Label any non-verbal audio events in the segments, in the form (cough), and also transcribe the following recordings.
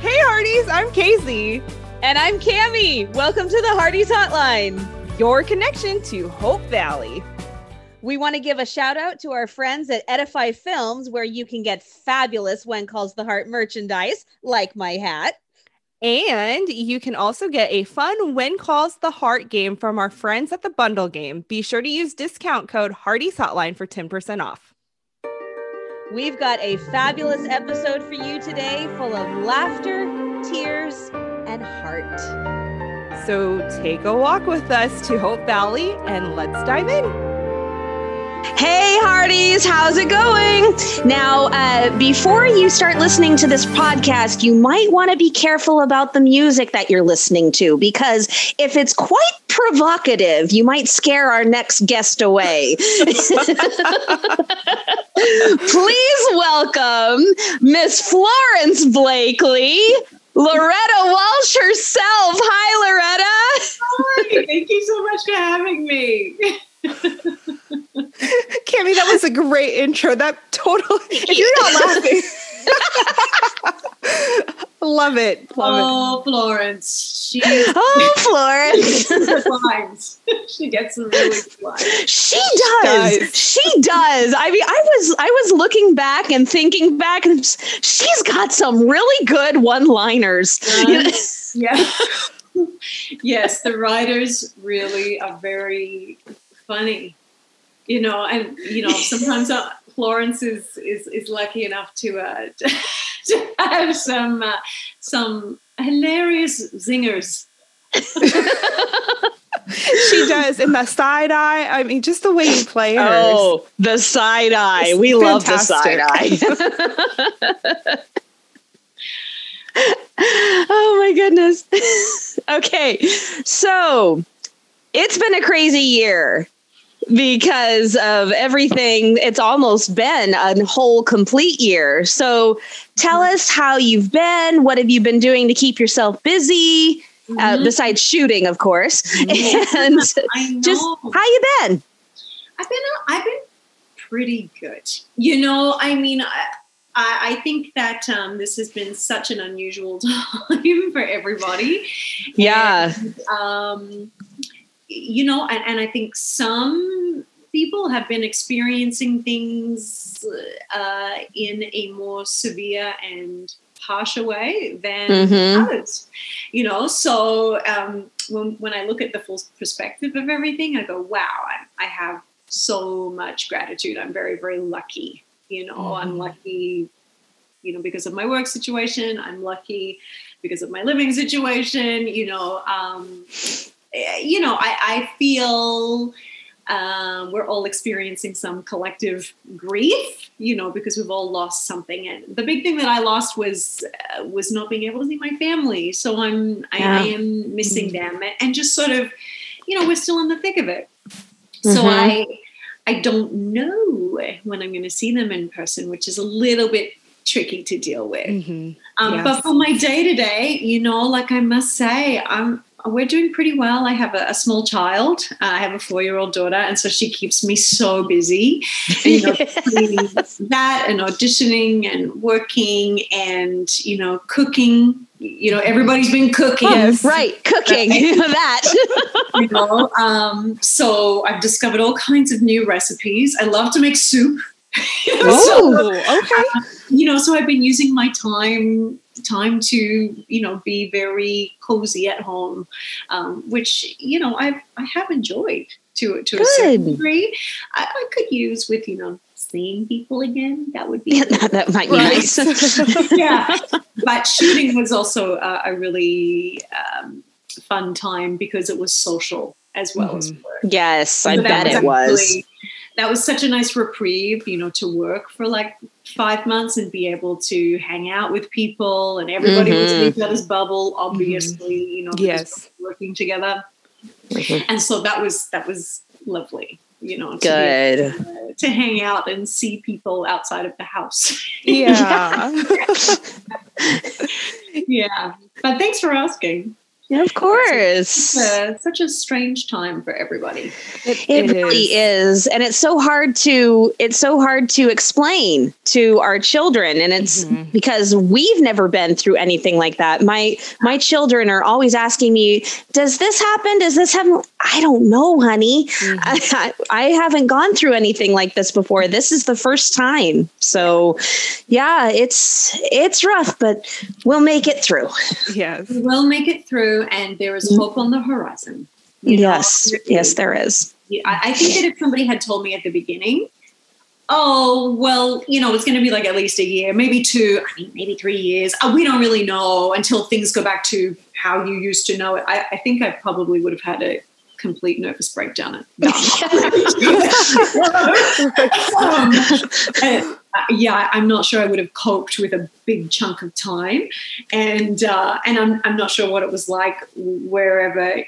Hey, Hearties, I'm Casey. And I'm Cami. Welcome to the Hearties Hotline, your connection to Hope Valley. We want to give a shout out to our friends at Edify Films, where you can get fabulous When Calls the Heart merchandise, like my hat. And you can also get a fun When Calls the Heart game from our friends at the Bundle Game. Be sure to use discount code Hearties Hotline for 10% off. We've got a fabulous episode for you today full of laughter, tears, and heart. So take a walk with us to Hope Valley and let's dive in. Hey, Hearties, how's it going? Now, uh, before you start listening to this podcast, you might want to be careful about the music that you're listening to because if it's quite provocative, you might scare our next guest away. (laughs) Please welcome Miss Florence Blakely. Loretta Walsh herself. Hi, Loretta. Hi, thank you so much for having me. Cami, that was a great intro. That totally, if you're not (laughs) laughing, love it. Love oh, it. Florence. She Oh, (laughs) Florence. she gets some really lines. She does. does. She does. I mean, I was I was looking back and thinking back and she's got some really good one-liners. Yes. (laughs) yes. yes, the writers really are very funny, you know, and you know sometimes uh, Florence is, is is lucky enough to uh, (laughs) to have some uh, some hilarious zingers. (laughs) she does in the side eye. I mean, just the way you play her. Oh, the side eye. It's we fantastic. love the side eye. (laughs) oh my goodness. okay, so it's been a crazy year because of everything. It's almost been a whole complete year. So tell mm-hmm. us how you've been. What have you been doing to keep yourself busy? Uh, mm-hmm. Uh, besides shooting, of course, mm-hmm. (laughs) and just how you been? I've been I've been pretty good. You know, I mean, I, I think that um, this has been such an unusual (laughs) time for everybody. Yeah. And, um, you know, and, and I think some people have been experiencing things uh, in a more severe and harsher way than mm-hmm. others. You know, so um, when, when I look at the full perspective of everything, I go, wow, I, I have so much gratitude. I'm very, very lucky. You know, mm-hmm. I'm lucky, you know, because of my work situation. I'm lucky because of my living situation. You know, um, you know, I, I feel um, we're all experiencing some collective grief, you know, because we've all lost something. And the big thing that I lost was uh, was not being able to see my family. So I'm I, yeah. I am missing mm-hmm. them, and just sort of, you know, we're still in the thick of it. Mm-hmm. So I I don't know when I'm going to see them in person, which is a little bit tricky to deal with. Mm-hmm. Um, yes. But for my day to day, you know, like I must say, I'm we're doing pretty well. I have a, a small child. Uh, I have a four-year-old daughter, and so she keeps me so busy. And, you know, (laughs) that and auditioning and working and you know cooking. You know, everybody's been cooking. Yes, right, cooking (laughs) that. (laughs) you know, um, so I've discovered all kinds of new recipes. I love to make soup. oh, so, okay. Uh, you know, so I've been using my time time to you know be very cozy at home, um, which you know i've I have enjoyed to to Good. a certain degree. I, I, could use with you know seeing people again. That would be yeah, (laughs) that, that might be nice. (laughs) yeah, (laughs) but shooting was also a, a really um, fun time because it was social as well mm. as mm-hmm. work. Yes, so I bet it was that was such a nice reprieve, you know, to work for like five months and be able to hang out with people and everybody mm-hmm. was in each other's bubble, obviously, mm-hmm. you know, yes. working together. Mm-hmm. And so that was that was lovely, you know, to good be, uh, to hang out and see people outside of the house. Yeah. (laughs) (laughs) yeah. But thanks for asking. Of course. Uh, such a strange time for everybody. It, it really is. is. and it's so hard to it's so hard to explain to our children, and it's mm-hmm. because we've never been through anything like that. My my children are always asking me, "Does this happen? Does this happen?" I don't know, honey. Mm-hmm. (laughs) I, I haven't gone through anything like this before. This is the first time, so yeah, it's it's rough, but we'll make it through. Yes, we'll make it through and there is hope on the horizon. yes, know? yes, there is. I, I think that if somebody had told me at the beginning, oh well you know it's going to be like at least a year maybe two i mean maybe three years uh, we don't really know until things go back to how you used to know it i, I think i probably would have had a complete nervous breakdown (laughs) no. um, and, uh, yeah, I'm not sure I would have coped with a big chunk of time, and uh, and I'm I'm not sure what it was like wherever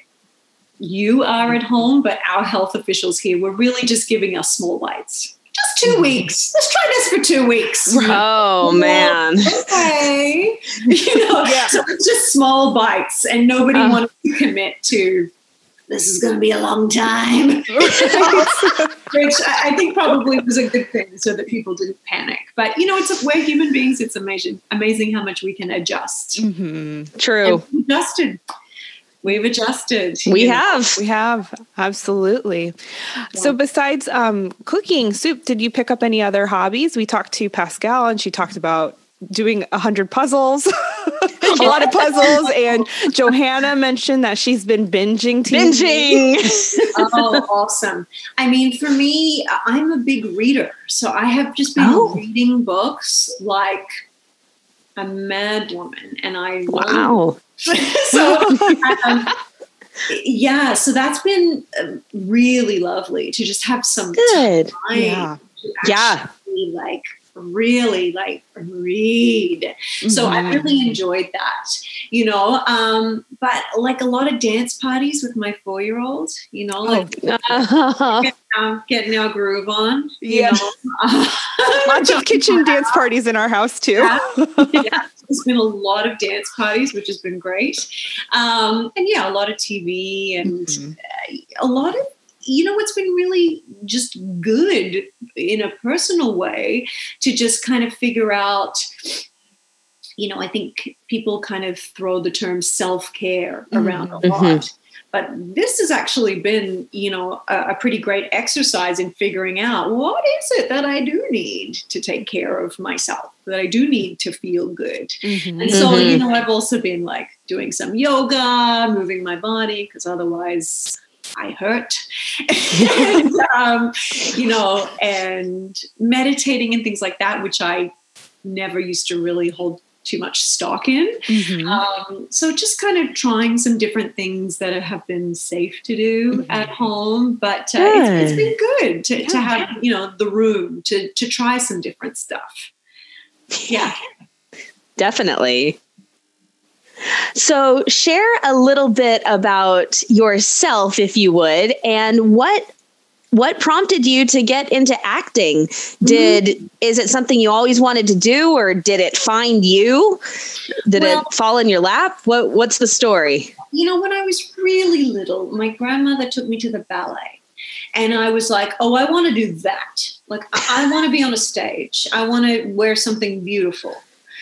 you are at home, but our health officials here were really just giving us small bites. Just two mm-hmm. weeks. Let's try this for two weeks. Oh man. Okay. (laughs) You know, yeah. so just small bites, and nobody uh, wanted to commit to this is going to be a long time, (laughs) which I think probably was a good thing so that people didn't panic. But you know, it's we're human beings. It's amazing, amazing how much we can adjust. Mm-hmm. True, we adjusted. We've adjusted. We have. We have. Absolutely. Yeah. So, besides um, cooking soup, did you pick up any other hobbies? We talked to Pascale and she talked about doing a hundred puzzles, (laughs) a lot of puzzles. And Johannah mentioned that she's been binging. TV. Binging. (laughs) oh, awesome. I mean, for me, I'm a big reader. So I have just been oh. reading books like a mad woman. And I wow. (laughs) so um, yeah, so that's been uh, really lovely to just have some good. time yeah. yeah. like really like read. Mm-hmm. So I mm-hmm. really enjoyed that, you know. Um, but like a lot of dance parties with my four year old, you know, like oh. (laughs) getting, (laughs) our, getting, our, groove on. Yeah. (laughs) Lots of kitchen dance parties in our house too. yeah. yeah. There's been a lot of dance parties, which has been great. Um, and yeah, a lot of TV and mm-hmm. a lot of you know what's been really just good in a personal way to just kind of figure out you know i think people kind of throw the term self-care mm-hmm. around mm-hmm. a lot mm-hmm. but this has actually been you know a, a, pretty great exercise in figuring out what is it that i do need to take care of myself that i do need to feel good mm-hmm. and so you mm-hmm. know i've also been like doing some yoga moving my body because otherwise I hurt, (laughs) and, um, you know, and meditating and things like that, which I never used to really hold too much stock in. Mm-hmm. Um, so just kind of trying some different things that have been safe to do mm-hmm. at home, but uh, it's, it's been good to, yeah, to have you know the room to to try some different stuff. Yeah, (laughs) definitely. So, share a little bit about yourself, if you would, and what what prompted you to get into acting? Did mm-hmm. is it something you always wanted to do or did it find you? Did well, it fall in your lap? What what's the story? You know when i was really little my grandmother took me to the ballet and i was like oh i want to do that. Like i, I want to be on a stage. I want to wear something beautiful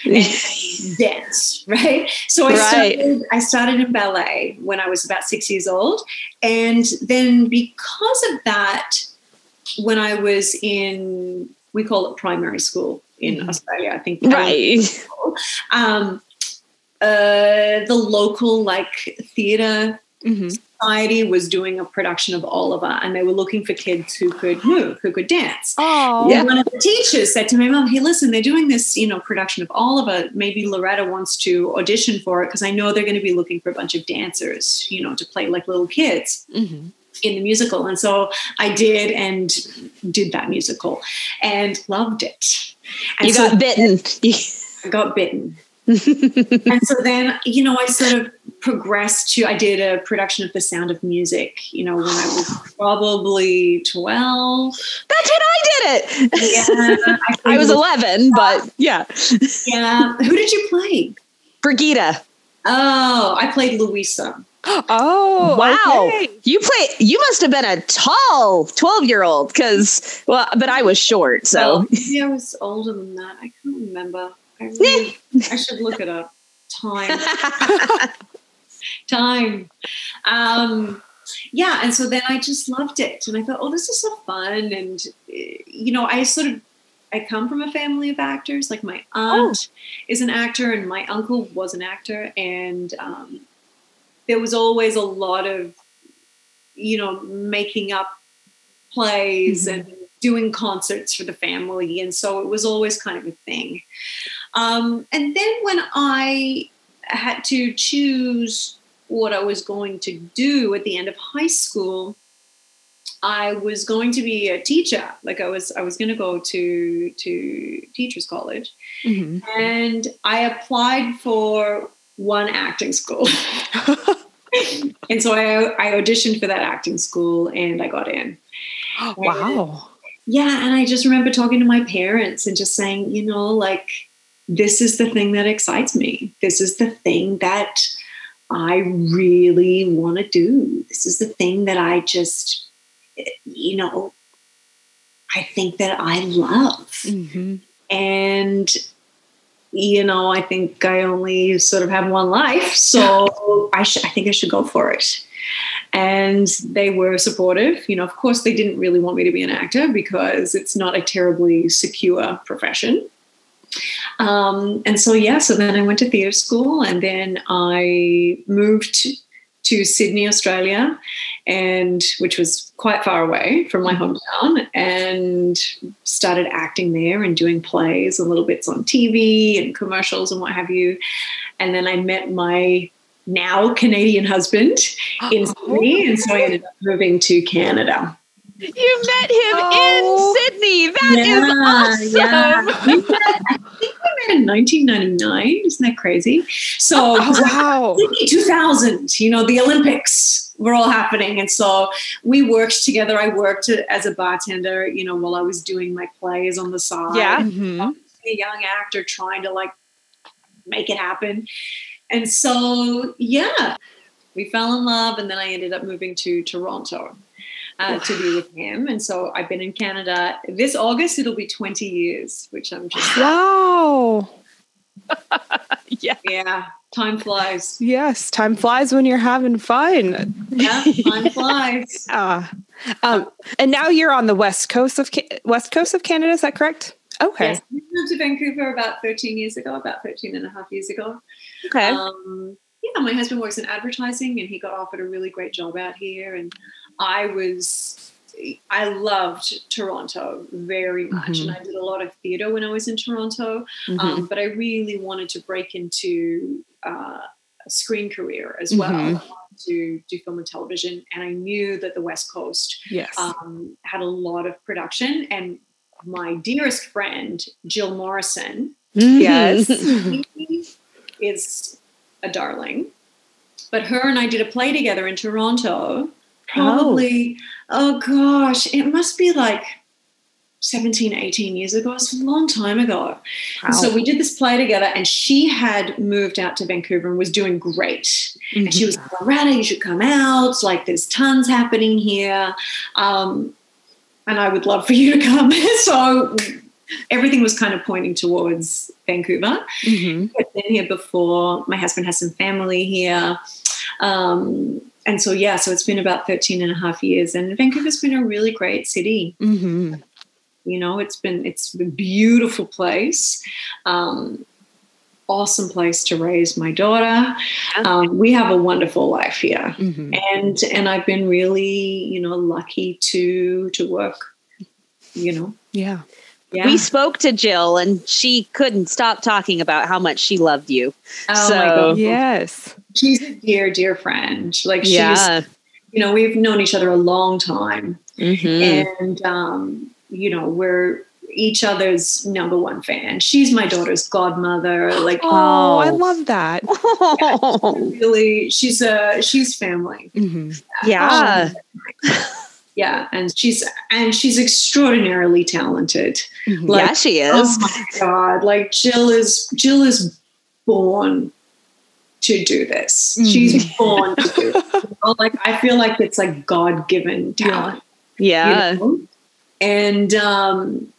(laughs) dance, right? So I right. started I started in ballet when I was about 6 years old and then because of that when I was in we call it primary school in mm. Australia, I think right. School, um, uh, the local like theater mm-hmm. Society was doing a production of Oliver, and they were looking for kids who could move, who could dance. Oh, yeah. One of the teachers said to my mom, "Hey, listen, they're doing this, you know, production of Oliver. Maybe Loretta wants to audition for it because I know they're going to be looking for a bunch of dancers, you know, to play like little kids." Mm-hmm in the musical. And so I did and did that musical and loved it. And you so got bitten. I got bitten. (laughs) and so then, you know, I sort of progressed to, I did a production of The Sound of Music, you know, when I was probably 12. That's when I did it. Yeah. (laughs) I, I was 11, but yeah. Yeah. Who did you play? Brigitta. Oh, I played Louisa. (gasps) Oh, wow. okay. You play you must have been a tall 12 year old because well, but I was short, so (laughs) maybe I was older than that. I can't remember. I, really, I should look it up. Time. (laughs) time. Um, yeah, and so then I just loved it, and I thought, oh, this is so fun, and eh, you know, I sort of. I come from a family of actors. Like my aunt is an actor, and my uncle was an actor, and um, there was always a lot of, you know, making up plays Mhm. and doing concerts for the family, and so it was always kind of a thing. Um, and then when I had to choose what I was going to do at the end of high school, I was going to be a teacher. Like I was, I was going to go to to teachers college, Mhm. and I applied for one acting school. (laughs) (laughs) and so I, I auditioned for that acting school, and I got in. (gasps) wow. Yeah, and I just remember talking to my parents and just saying, you know, like this is the thing that excites me. This is the thing that I really want to do. This is the thing that I just you know I think that I love. Mhm. And you know, I think I only sort of have one life, so (laughs) I should I think I should go for it and they were supportive. You know, of course, they didn't really want me to be an actor because it's not a terribly secure profession. Um, and so, yeah, so then I went to theatre school and then I moved to, to Sydney, Australia, and which was quite far away from my hometown, and started acting there and doing plays and little bits on TV and commercials and what have you. And then I met my now Canadian husband in Sydney, and so I ended up moving to Canada. You met him Oh. in Sydney. That is awesome. We met, I think we met in 1999. Isn't that crazy? So Oh, wow. Sydney 2000, you know, the Olympics were all happening. And so we worked together. I worked as a bartender, you know, while I was doing my plays on the side. Yeah. Mhm. A young actor trying to like make it happen. And so, yeah, we fell in love. And then I ended up moving to Toronto. Uh, to be with him, and so I've been in Canada. This August, it'll be twenty years, which I'm just Wow. (laughs) yeah. yeah. Time flies. Yes, time flies when you're having fun. Yeah, time (laughs) flies. Uh, um, and now you're on the west coast of Ca- west coast of Canada. Is that correct? Okay. Yes, we moved to Vancouver about 13 years ago, about 13 and a half years ago. Okay. Um, yeah, my husband works in advertising and he got offered a really great job out here. And I was, I loved Toronto very much. Mhm. And I did a lot of theater when I was in Toronto. Mhm. Um, but I really wanted to break into uh, a screen career as well. Mhm. To do film and television. And I knew that the West Coast yes. um, had a lot of production. And my dearest friend, Jill Morrison, yes. (laughs) is a darling. But her and I did a play together in Toronto. Probably, oh, gosh, it must be like 17, 18 years ago. It's a long time ago. And so we did this play together, and she had moved out to Vancouver and was doing great. And she was like, Loretta, you should come out. Like, there's tons happening here. Um, and I would love for you to come. (laughs) so everything was kind of pointing towards Vancouver. Mhm. I'd been here before. My husband has some family here. Um, and so, yeah, so it's been about 13 and a half years. And Vancouver's been a really great city. Mhm. You know, it's been it's a beautiful place. Um, awesome place to raise my daughter. Um, we have a wonderful life here, Mhm. and and I've been really you know lucky to to work. You know, Yeah. yeah. We spoke to Jill and she couldn't stop talking about how much she loved you. oh so- my God. Yes. She's a dear dear friend. Like she's yeah. you know we've known each other a long time, Mhm. and um, you know we're each other's number one fan. She's my daughter's godmother. Like Oh, I Oh. love that. (laughs) really, she's a she's family. Mhm. yeah. (laughs) Yeah, and she's and she's extraordinarily talented. Mhm. Like, yeah, she is. Oh my god! Like Jill is Jill is born to do this. She's born to do it. (laughs) Like I feel like it's like God given talent. Yeah. you know? And um,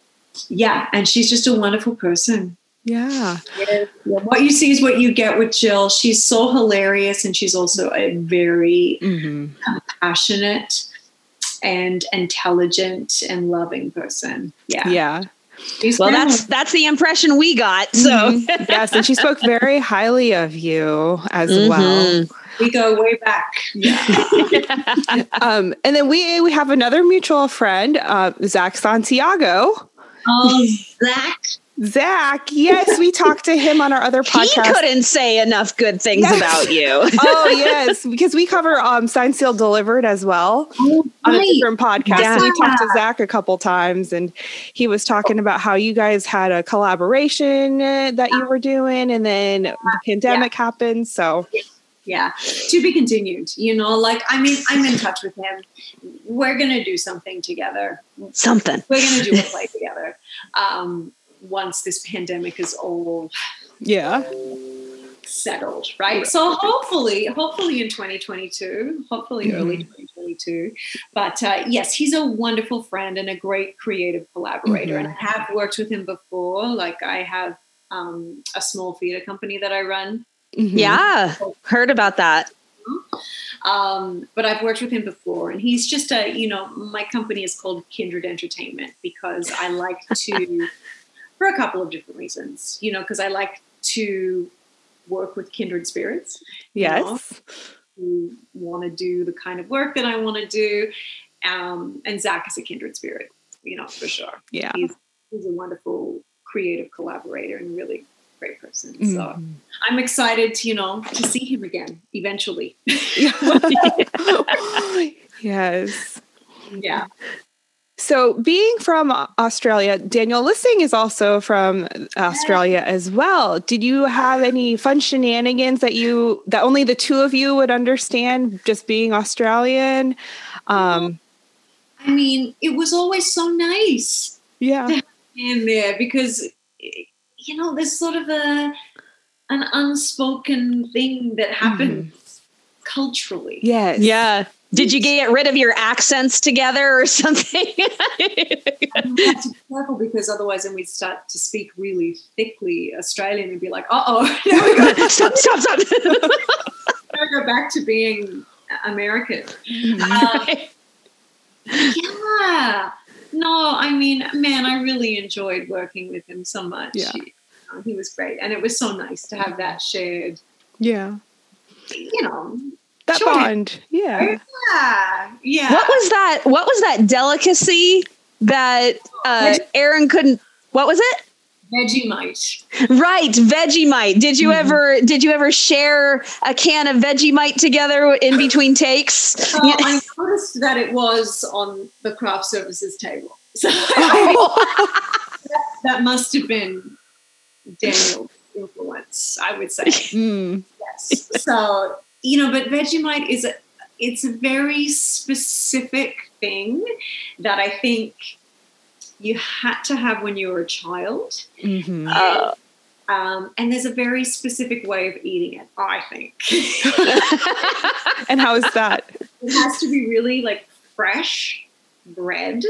yeah, and she's just a wonderful person. Yeah. Yeah, What you see is what you get with Jill. She's so hilarious, and she's also a very Mhm. passionate and intelligent and loving person. Yeah. Yeah. She's Well, grandma. that's that's the impression we got. So Mhm. (laughs) yes, and she spoke very highly of you as well. Mhm. we go way back. Yeah. (laughs) Um, and then we we have another mutual friend, uh, Zach Santiago. Oh, Zach. Zach, yes, we talked to him on our other (laughs) podcast. he couldn't say enough good things Yes. about you. (laughs) oh yes, because we cover um, Signed, Sealed, Delivered as well Oh, on a different podcast. Yeah. So we talked to Zach a couple times, and he was talking about how you guys had a collaboration uh, that you were doing, and then the pandemic happened. So yeah to be continued you know like i mean i'm in touch with him we're gonna do something together Something. we're gonna do a play together um once this pandemic is all yeah, settled right? So hopefully hopefully in 2022 hopefully early 2022 but uh, yes he's a wonderful friend and a great creative collaborator and i have worked with him before. Like i have um, a small theater company that i run. Mhm. Yeah. Heard about that. um, but I've worked with him before, and he's just a you know my company is called Kindred Entertainment because I like to (laughs) for a couple of different reasons, you know, because I like to work with kindred spirits yes, who want to do the kind of work that I want to do, um, and Zach is a kindred spirit, you know, for sure. yeah. He's he's a wonderful creative collaborator and really great person. So Mhm. I'm excited, to, you know, to see him again eventually. (laughs) (laughs) (laughs) yes. yeah. So, being from Australia, Daniel Lissing is also from Australia as well. Did you have any fun shenanigans that you that only the two of you would understand, just being Australian? Um, I mean, it was always so nice yeah, in there because you know there's sort of a an unspoken thing that happens culturally. yes, Yeah. Did you get rid of your accents together or (laughs) something? And you have to be careful because otherwise, then we'd start to speak really thickly Australian and be like, "Uh oh, now we got (laughs) stop, stop, stop. (laughs) to go back to being American." Um, yeah. No, I mean, man, I really enjoyed working with him so much. Yeah. He, uh, he was great. And it was so nice to have that shared, yeah, you know. That Sure. bond. Yeah, Yeah. Yeah. what was that? What was that delicacy that uh, Erin couldn't? What was it? Vegemite. Right, Vegemite. Did you Mhm. ever? Did you ever share a can of Vegemite together in (laughs) between takes? So I (laughs) noticed that it was on the craft services table. (laughs) So that must have been Daniel's influence, I would say. Mm. Yes. So, you know, but Vegemite is a it's a very specific thing that I think you had to have when you were a child. Mhm. Uh, Um, and there's a very specific way of eating it, I think. (laughs) and how is that? it has to be really like fresh bread.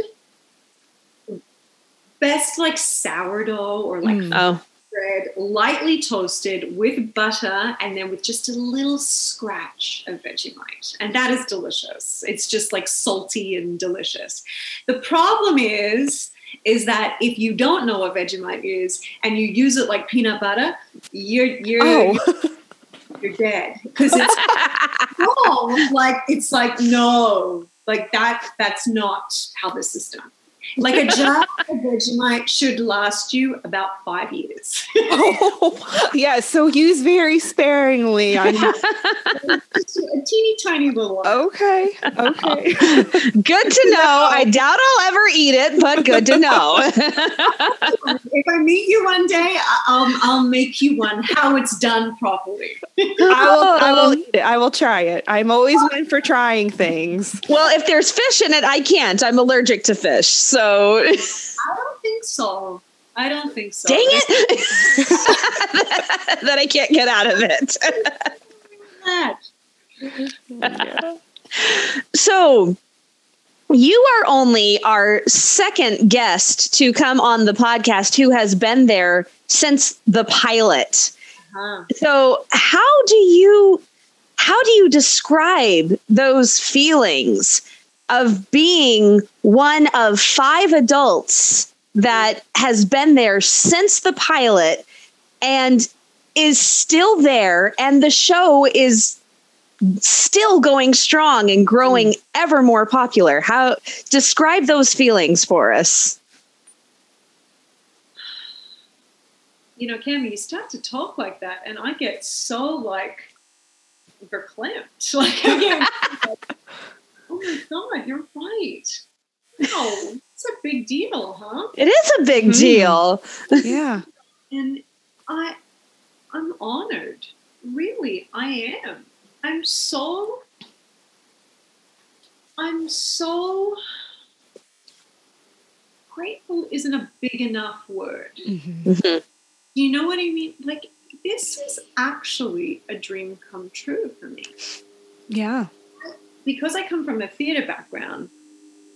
Best like sourdough or like Mm. oh, bread, lightly toasted with butter, and then with just a little scratch of Vegemite. And that is delicious. It's just like salty and delicious. The problem is, is that if you don't know what Vegemite is and you use it like peanut butter, you're you're Oh, you're dead because it's (laughs) wrong. Like it's like no, like that. That's not how this is done. Like a jar of Vegemite should last you about five years. oh, yeah. So use very sparingly. On, Just (laughs) a teeny tiny little one. okay, okay. (laughs) good to know. I doubt I'll ever eat it, but good to know. (laughs) If I meet you one day, I- I'll I'll make you one how it's done properly. I will. I will eat it. I will try it. I'm always one for trying things. well, if there's fish in it, I can't. I'm allergic to fish, so I don't think so. I don't think so. dang it (laughs) that I can't get out of it. (laughs) So you are only our second guest to come on the podcast who has been there since the pilot. Uh-huh. So how do you how do you describe those feelings of being one of five adults that has been there since the pilot and is still there. And the show is still going strong and growing ever more popular. How describe those feelings for us. You know, Cami, you start to talk like that, and I get so like verklempt. (laughs) Like I get, (laughs) oh my god, you're right. No, it's a big deal, huh? it is a big Mhm. deal (laughs) Yeah. and I I'm honored. Really, I am. I'm so I'm so grateful isn't a big enough word. Mhm. Do you know what I mean? Like this is actually a dream come true for me. Yeah. Because I come from a theater background,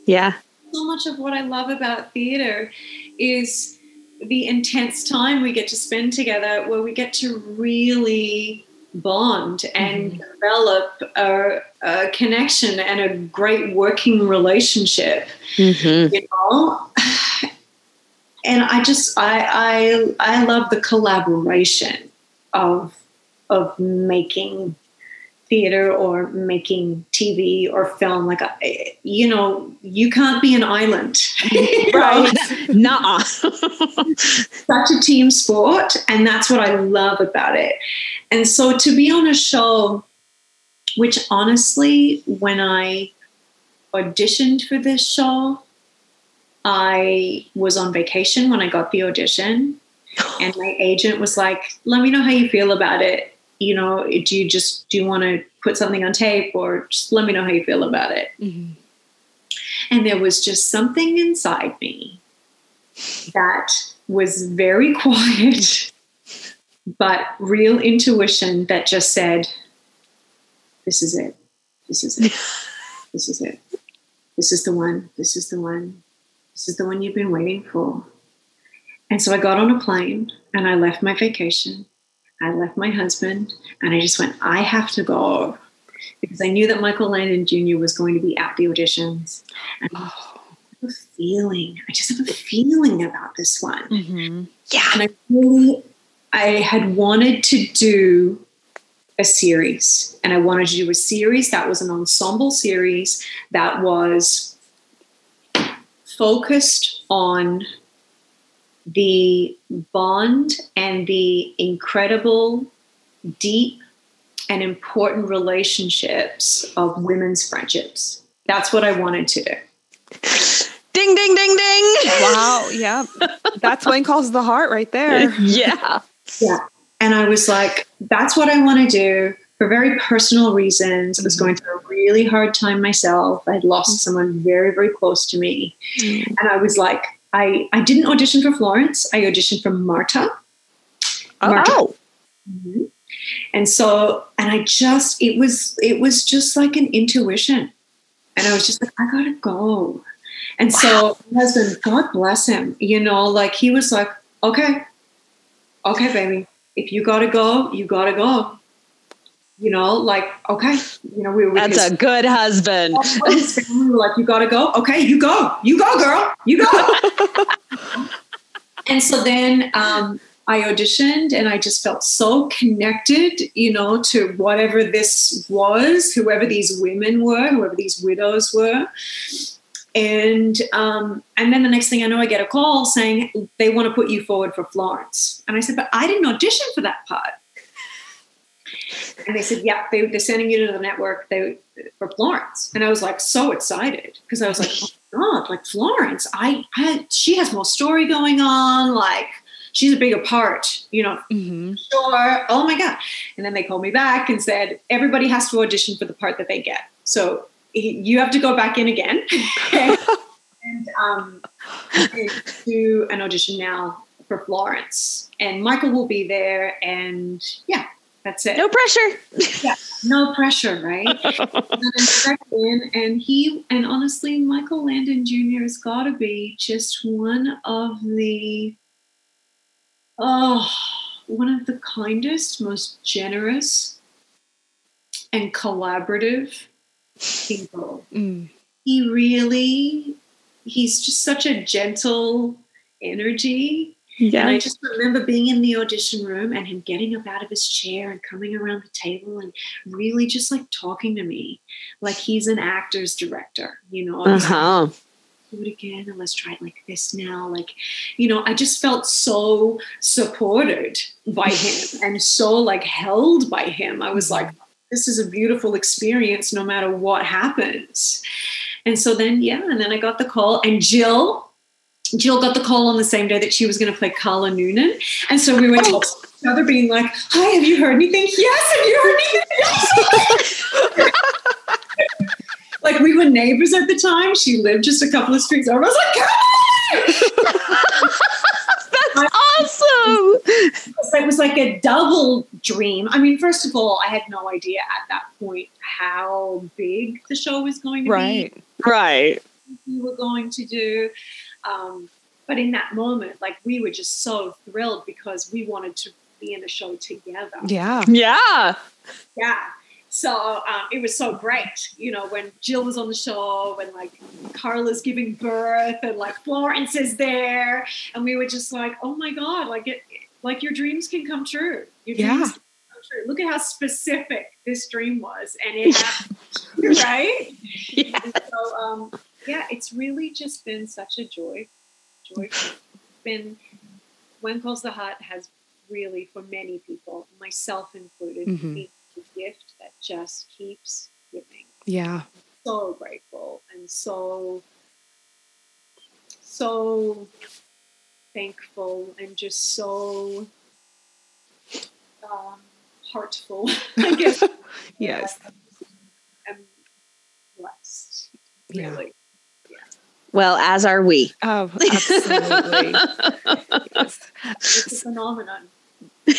yeah. so much of what I love about theater is the intense time we get to spend together where we get to really bond and develop a, a connection and a great working relationship mm-hmm. you know? And i just i i i love the collaboration of of making theater or making tv or film like uh, you know you can't be an island. (laughs) Right? Nuh-uh. (laughs) such a team sport and that's what i love about it. And so to be on a show which honestly when i auditioned for this show i was on vacation when i got the audition (gasps) and my agent was like let me know how you feel about it you know do you just do you want to put something on tape or just let me know how you feel about it Mhm. and there was just something inside me that was very (laughs) quiet, but real intuition that just said, This is it. This is it. (laughs) This is it. This is the one. This is the one. This is the one you've been waiting for. And so I got on a plane and I left my vacation. I left my husband and I just went, I have to go because I knew that Michael Landon Jr. was going to be at the auditions. And I have a feeling, I just have a feeling about this one. Mhm. yeah And I really, I had wanted to do a series, and I wanted to do a series that was an ensemble series that was focused on the bond and the incredible, deep, and important relationships of women's friendships. That's what I wanted to do. ding ding ding ding Wow. Yeah. That's When Calls the Heart right there. (laughs) yeah Yeah. And I was like, that's what I want to do for very personal reasons. I was mm-hmm. going through a really hard time myself. I'd lost mm-hmm. someone very, very close to me. Mm-hmm. And I was like, I, I didn't audition for Florence. I auditioned for Marta. Marta. oh mm-hmm. And so, and I just, it was, it was just like an intuition. And I was just like, I gotta go. And so my husband, God bless him, you know, like he was like, okay, okay, baby, if you gotta go, you gotta go. You know, like, okay, you know, we were that's his, a good husband family were like, you gotta go. Okay, you go. You go, girl. You go. (laughs) and so then um, I auditioned and I just felt so connected, you know, to whatever this was, whoever these women were, whoever these widows were. And um, and then the next thing I know, I get a call saying they want to put you forward for Florence. And I said, but I didn't audition for that part. And they said, yeah, they, they're sending you to the network they, for Florence. And I was like so excited because I was like, oh my God, like Florence, I, I she has more story going on. Like she's a bigger part, you know, Mhm. sure. Oh my God. And then they called me back and said, everybody has to audition for the part that they get. So you have to go back in again (laughs) and, um, and do an audition now for Florence. And Michael will be there. And yeah. That's it. No pressure. yeah, no pressure, right? (laughs) and and he and honestly, Michael Landon Jr. has got to be just one of the oh, one of the kindest, most generous, and collaborative people. Mm. He really, he's just such a gentle energy Yeah. and I just remember being in the audition room and him getting up out of his chair and coming around the table and really just like talking to me like he's an actor's director, you know. Uh huh. Do it again and let's try it like this now. Like, you know, I just felt so supported by (laughs) him and so like held by him. I was like, this is a beautiful experience no matter what happens. And so then, yeah, and then I got the call and Jill, Jill got the call on the same day that she was going to play Carla Noonan. And so we went to oh. each other being like, hi, have you heard anything? Yes, have you heard anything? Yes. (laughs) like we were neighbors at the time. She lived just a couple of streets over. I was like, come on! (laughs) Awesome. it was like a double dream. I mean, first of all, I had no idea at that point how big the show was going to be. Right. Right. we were going to do. Um, but in that moment, like we were just so thrilled because we wanted to be in a show together. Yeah. Yeah. Yeah. So um, it was so great, you know, when Jill was on the show and like Carla's giving birth and like Florence is there, and we were just like, oh my god, like it, like your dreams can come true. Your Yeah. dreams can come true. Look at how specific this dream was, and it (laughs) happened, right? Yeah. And so, um, yeah, it's really just been such a joy. Joy. (laughs) Been When Calls the Heart has really, for many people, myself included, Mhm. been a gift that just keeps giving. Yeah. So grateful and so, so thankful and just so um, heartful. (laughs) I guess. (laughs) Yes. I'm blessed. Yeah. Really. Well, as are we. Oh, (laughs) absolutely. yes. It's a phenomenon.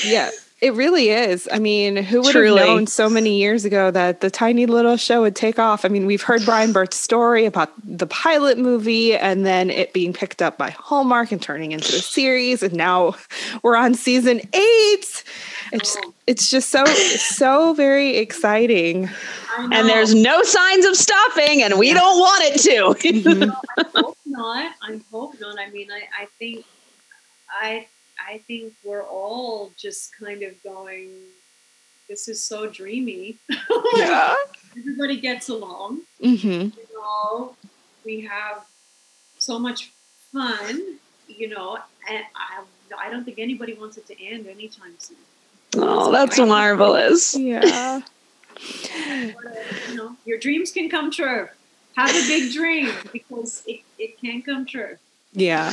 Yeah, it really is. I mean, who would Truly. have known so many years ago that the tiny little show would take off? I mean, we've heard Brian Bird's story about the pilot movie and then it being picked up by Hallmark and turning into a series, and now we're on season eight. It's it's just so so very exciting. And there's no signs of stopping, and we don't want it to. Mhm. I (laughs) hope not. I hope not. I mean, I, I think I I think we're all just kind of going. This is so dreamy. (laughs) Yeah. Everybody gets along. hmm You know, we have so much fun. You know, and I I don't think anybody wants it to end anytime soon. oh, that's marvelous. (laughs) Yeah. You know, your dreams can come true. Have a big dream because it, it can come true. Yeah.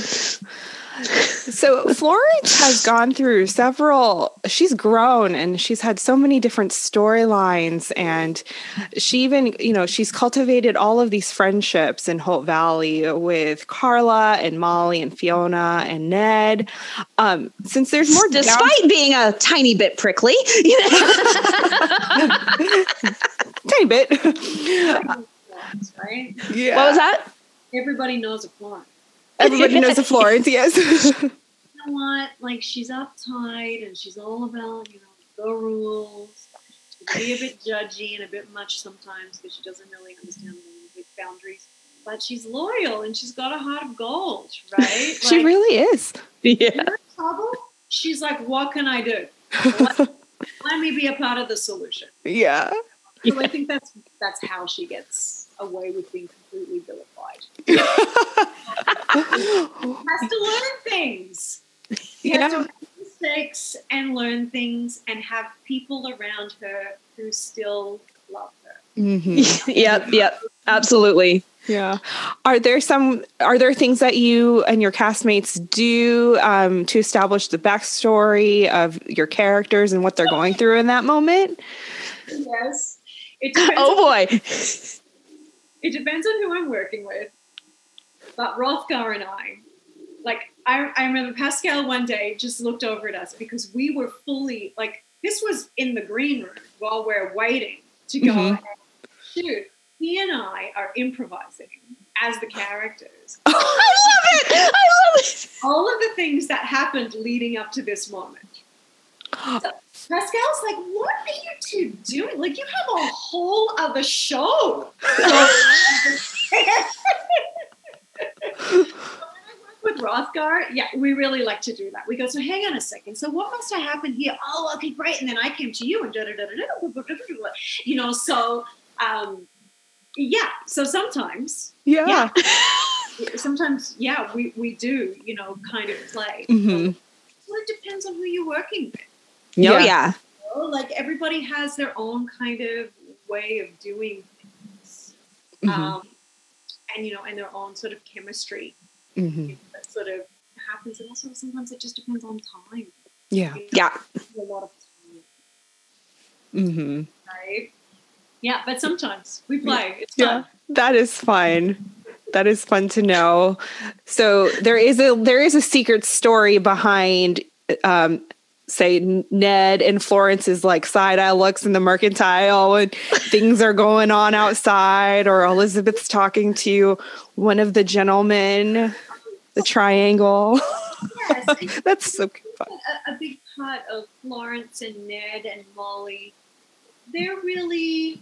So Florence has gone through several, she's grown and she's had so many different storylines. And she even, you know, she's cultivated all of these friendships in Hope Valley with Carla and Molly and Fiona and Ned. Um, since there's more down- Despite being a tiny bit prickly, you know. (laughs) tiny bit. Florence, right? yeah. what was that? Everybody knows a Florence. Everybody knows a Florence, yes. (laughs) You know what? Like she's uptight and she's all about, you know, the rules. She can be a bit judgy and a bit much sometimes because she doesn't really understand the boundaries. But she's loyal and she's got a heart of gold, right? (laughs) she really is. Yeah. trouble. She's like, what can I do? Let, (laughs) let me be a part of the solution. yeah. So I think that's that's how she gets away with being completely vilified. (laughs) Has to learn things. She has to Yeah. make mistakes and learn things and have people around her who still love her. Mhm. (laughs) yep, yep, absolutely. Yeah. Are there some are there things that you and your castmates do um, to establish the backstory of your characters and what they're going through in that moment? Yes. It (laughs) depends, Oh boy. It depends on who I'm working with. But Rothgar and I, like I, I remember Pascale one day just looked over at us because we were fully like this was in the green room while we're waiting to go Mhm. and shoot. He and I are improvising as the characters. (laughs) I love it. I love it. All of the things that happened leading up to this moment. (gasps) So Pascale's like, what are you two doing? Like, you have a whole other show. When I work with Rothgar, yeah, we really like to do that. We go, so hang on a second. So what must have happened here? Oh, okay, great. And then I came to you and da da da da da, da, you know. So, um, yeah. So sometimes, Yeah. yeah, sometimes, yeah, we we do, you know, kind of play. Mhm. Well, it depends on who you're working with. Oh Yeah. yeah. you know? Like everybody has their own kind of way of doing things, Mhm. um, and you know, and their own sort of chemistry Mhm. that sort of happens. And also sometimes it just depends on time. Yeah. You know, Yeah. A lot of time, Mhm. right? Yeah, but sometimes we play. It's Yeah. fun. That is fun. That is fun to know. So there is a there is a secret story behind um say Ned and Florence's like side eye looks in the mercantile and (laughs) things are going on outside or Elizabeth's talking to one of the gentlemen, the triangle. Yes, (laughs) That's so fun. a, a big part of Florence and Ned and Molly. They're really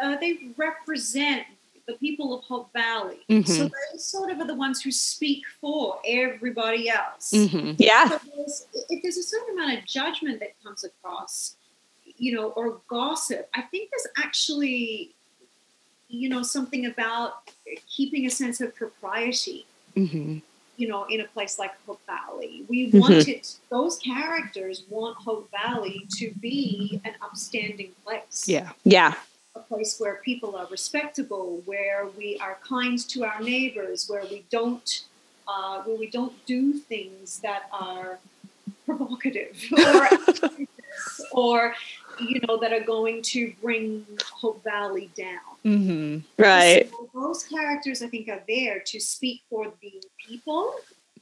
uh, they represent the people of Hope Valley. Mhm. So they sort of are the ones who speak for everybody else. Mhm. Yeah. So there's, if there's a certain amount of judgment that comes across, you know, or gossip, I think there's actually, you know, something about keeping a sense of propriety Mhm. you know, in a place like Hope Valley. We Mhm. wanted those characters want Hope Valley to be an upstanding place. Yeah. Yeah. A place where people are respectable, where we are kind to our neighbors, where we don't uh, where we don't do things that are provocative (laughs) or or you know that are going to bring Hope Valley down. Mhm. Right. So those characters, I think, are there to speak for the people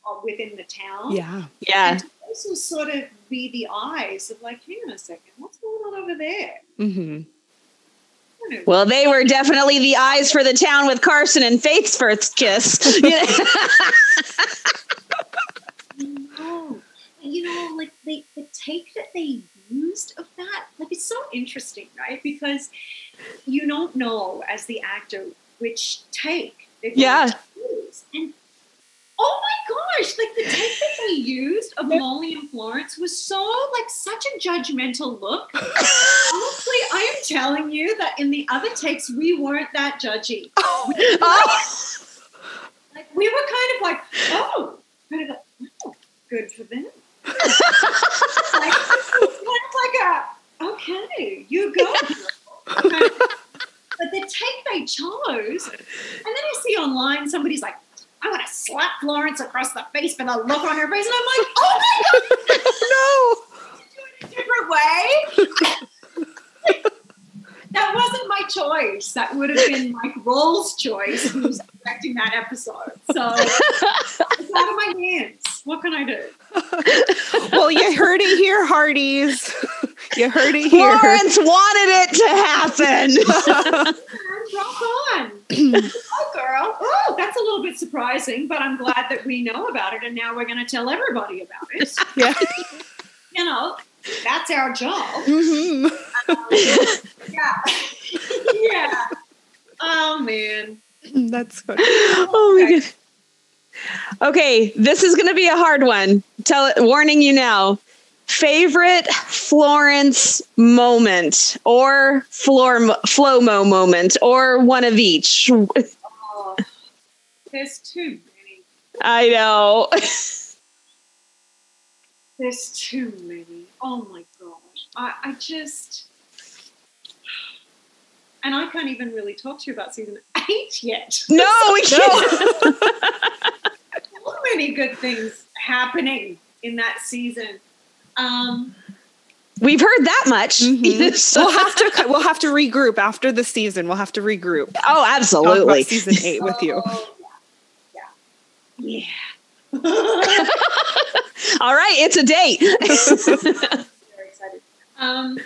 uh, within the town. Yeah. Yeah. And to also sort of be the eyes of like, hang on a second, what's going on over there? Mhm. I don't know. Well, they were definitely the eyes for the town with Carson and Faith's first kiss. (laughs) No. You know, like they, the take that they used of that, like it's so interesting, right? Because you don't know as the actor which take they're going Yeah. to use. And oh my gosh, like the (laughs) take that they used of Molly and Florence was so like such a judgmental look. (laughs) Honestly, I am telling you that in the other takes we weren't that judgy. (laughs) Oh. oh, Like we were kind of like, oh, kind of like, oh, good for them. like, it's kind of like a, okay, you go. But the take they chose, and then I see online somebody's like, I'm gonna slap Florence across the face for the look on her face, and I'm like, oh my god, (laughs) no. do it a different way. (laughs) that wasn't my choice. That would have been Mike Rohl's choice, who's directing that episode. So it's out of my hands. What can I do? (laughs) well, you heard it here, Hearties. You heard it here. Florence wanted it to happen. Rock (laughs) on. oh, girl. Oh, that's a little bit surprising, but I'm glad that we know about it, and now we're going to tell everybody about it. (laughs) yeah. You know, that's our job. Mm-hmm. Yeah. (laughs) yeah. Oh, man. That's funny. oh my god. Okay, this is going to be a hard one. Tell it, warning you now. Favorite Florence moment or floor Flomo moment or one of each. Oh, there's too many. I know. There's too many. Oh my gosh. I, I just. And I can't even really talk to you about season eight yet. No, we (laughs) can't. So many good things happening in that season. Um, We've heard that much. Mhm. (laughs) So- (laughs) We'll have to we'll have to regroup after the season. We'll have to regroup. oh, Talk about absolutely. season eight with you. (laughs) oh, yeah. Yeah. Yeah. All right, it's a date. Very excited. Um,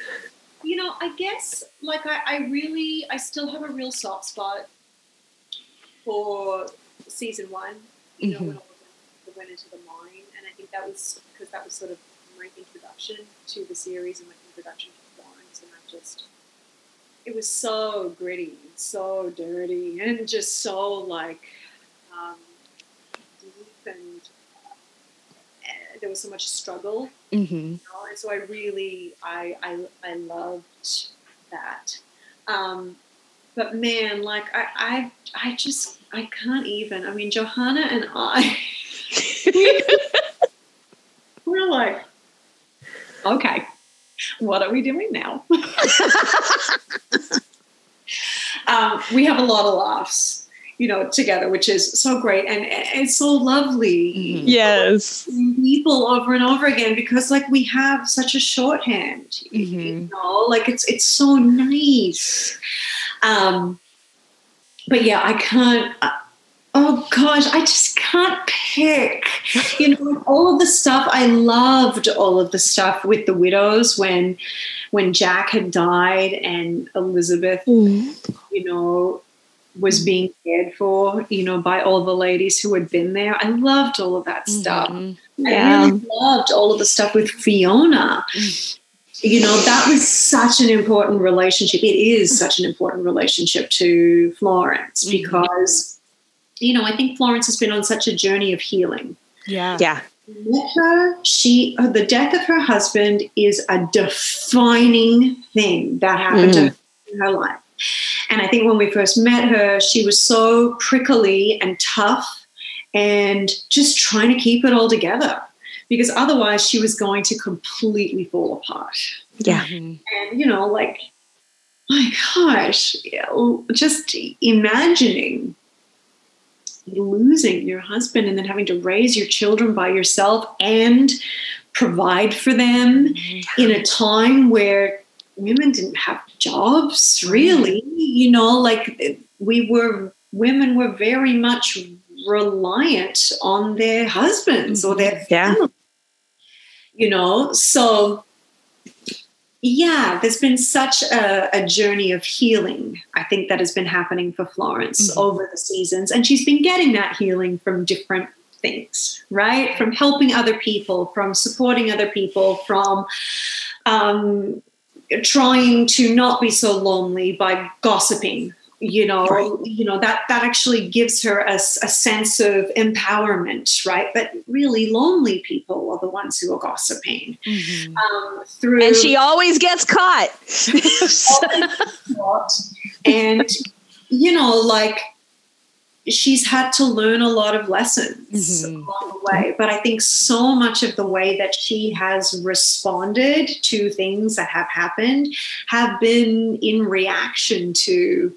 you know, I guess like I, I really, I still have a real soft spot for season one. You know, Mhm. when all of them went into the mine, and I think that was because that was sort of my introduction to the series and my introduction to Florence, and I just. It was so gritty, and so dirty, and just so like um, deep, and uh, there was so much struggle Mm-hmm. you know, and so I really I I, I loved that. Um, but man, like I, I I just I can't even. I mean, Johannah and I (laughs) we're like, okay, what are we doing now? (laughs) um, we have a lot of laughs, you know, together, which is so great and, and it's so lovely Mhm. Yes. people over and over again because like we have such a shorthand you Mhm. know like it's it's so nice um but yeah i can't uh, oh gosh i just can't pick you know all of the stuff i loved all of the stuff with the widows when when jack had died and elizabeth you know, was being cared for, you know, by all the ladies who had been there. I loved all of that stuff. Mhm. I really loved all of the stuff with Fiona. You know, that was such an important relationship. It is such an important relationship to Florence Mhm. because, you know, I think Florence has been on such a journey of healing Yeah. Yeah. met her she uh, the death of her husband is a defining thing that happened to her in her life and i think when we first met her she was so prickly and tough and just trying to keep it all together because otherwise she was going to completely fall apart Yeah. Mhm. and you know like my gosh you know, just imagining losing your husband and then having to raise your children by yourself and provide for them mm-hmm. in a time where women didn't have jobs mm-hmm. really you know like we were women were very much reliant on their husbands or their mm-hmm. Yeah. family you know? So yeah there's been such a, a journey of healing i think that has been happening for florence Mhm. over the seasons and she's been getting that healing from different things right from helping other people from supporting other people from um, trying to not be so lonely by gossiping you know Right. you know that that actually gives her a, a sense of empowerment right but really lonely people are the ones who are gossiping Mhm. um, through And she always gets caught. (laughs) and you know like she's had to learn a lot of lessons Mhm. along the way but i think so much of the way that she has responded to things that have happened have been in reaction to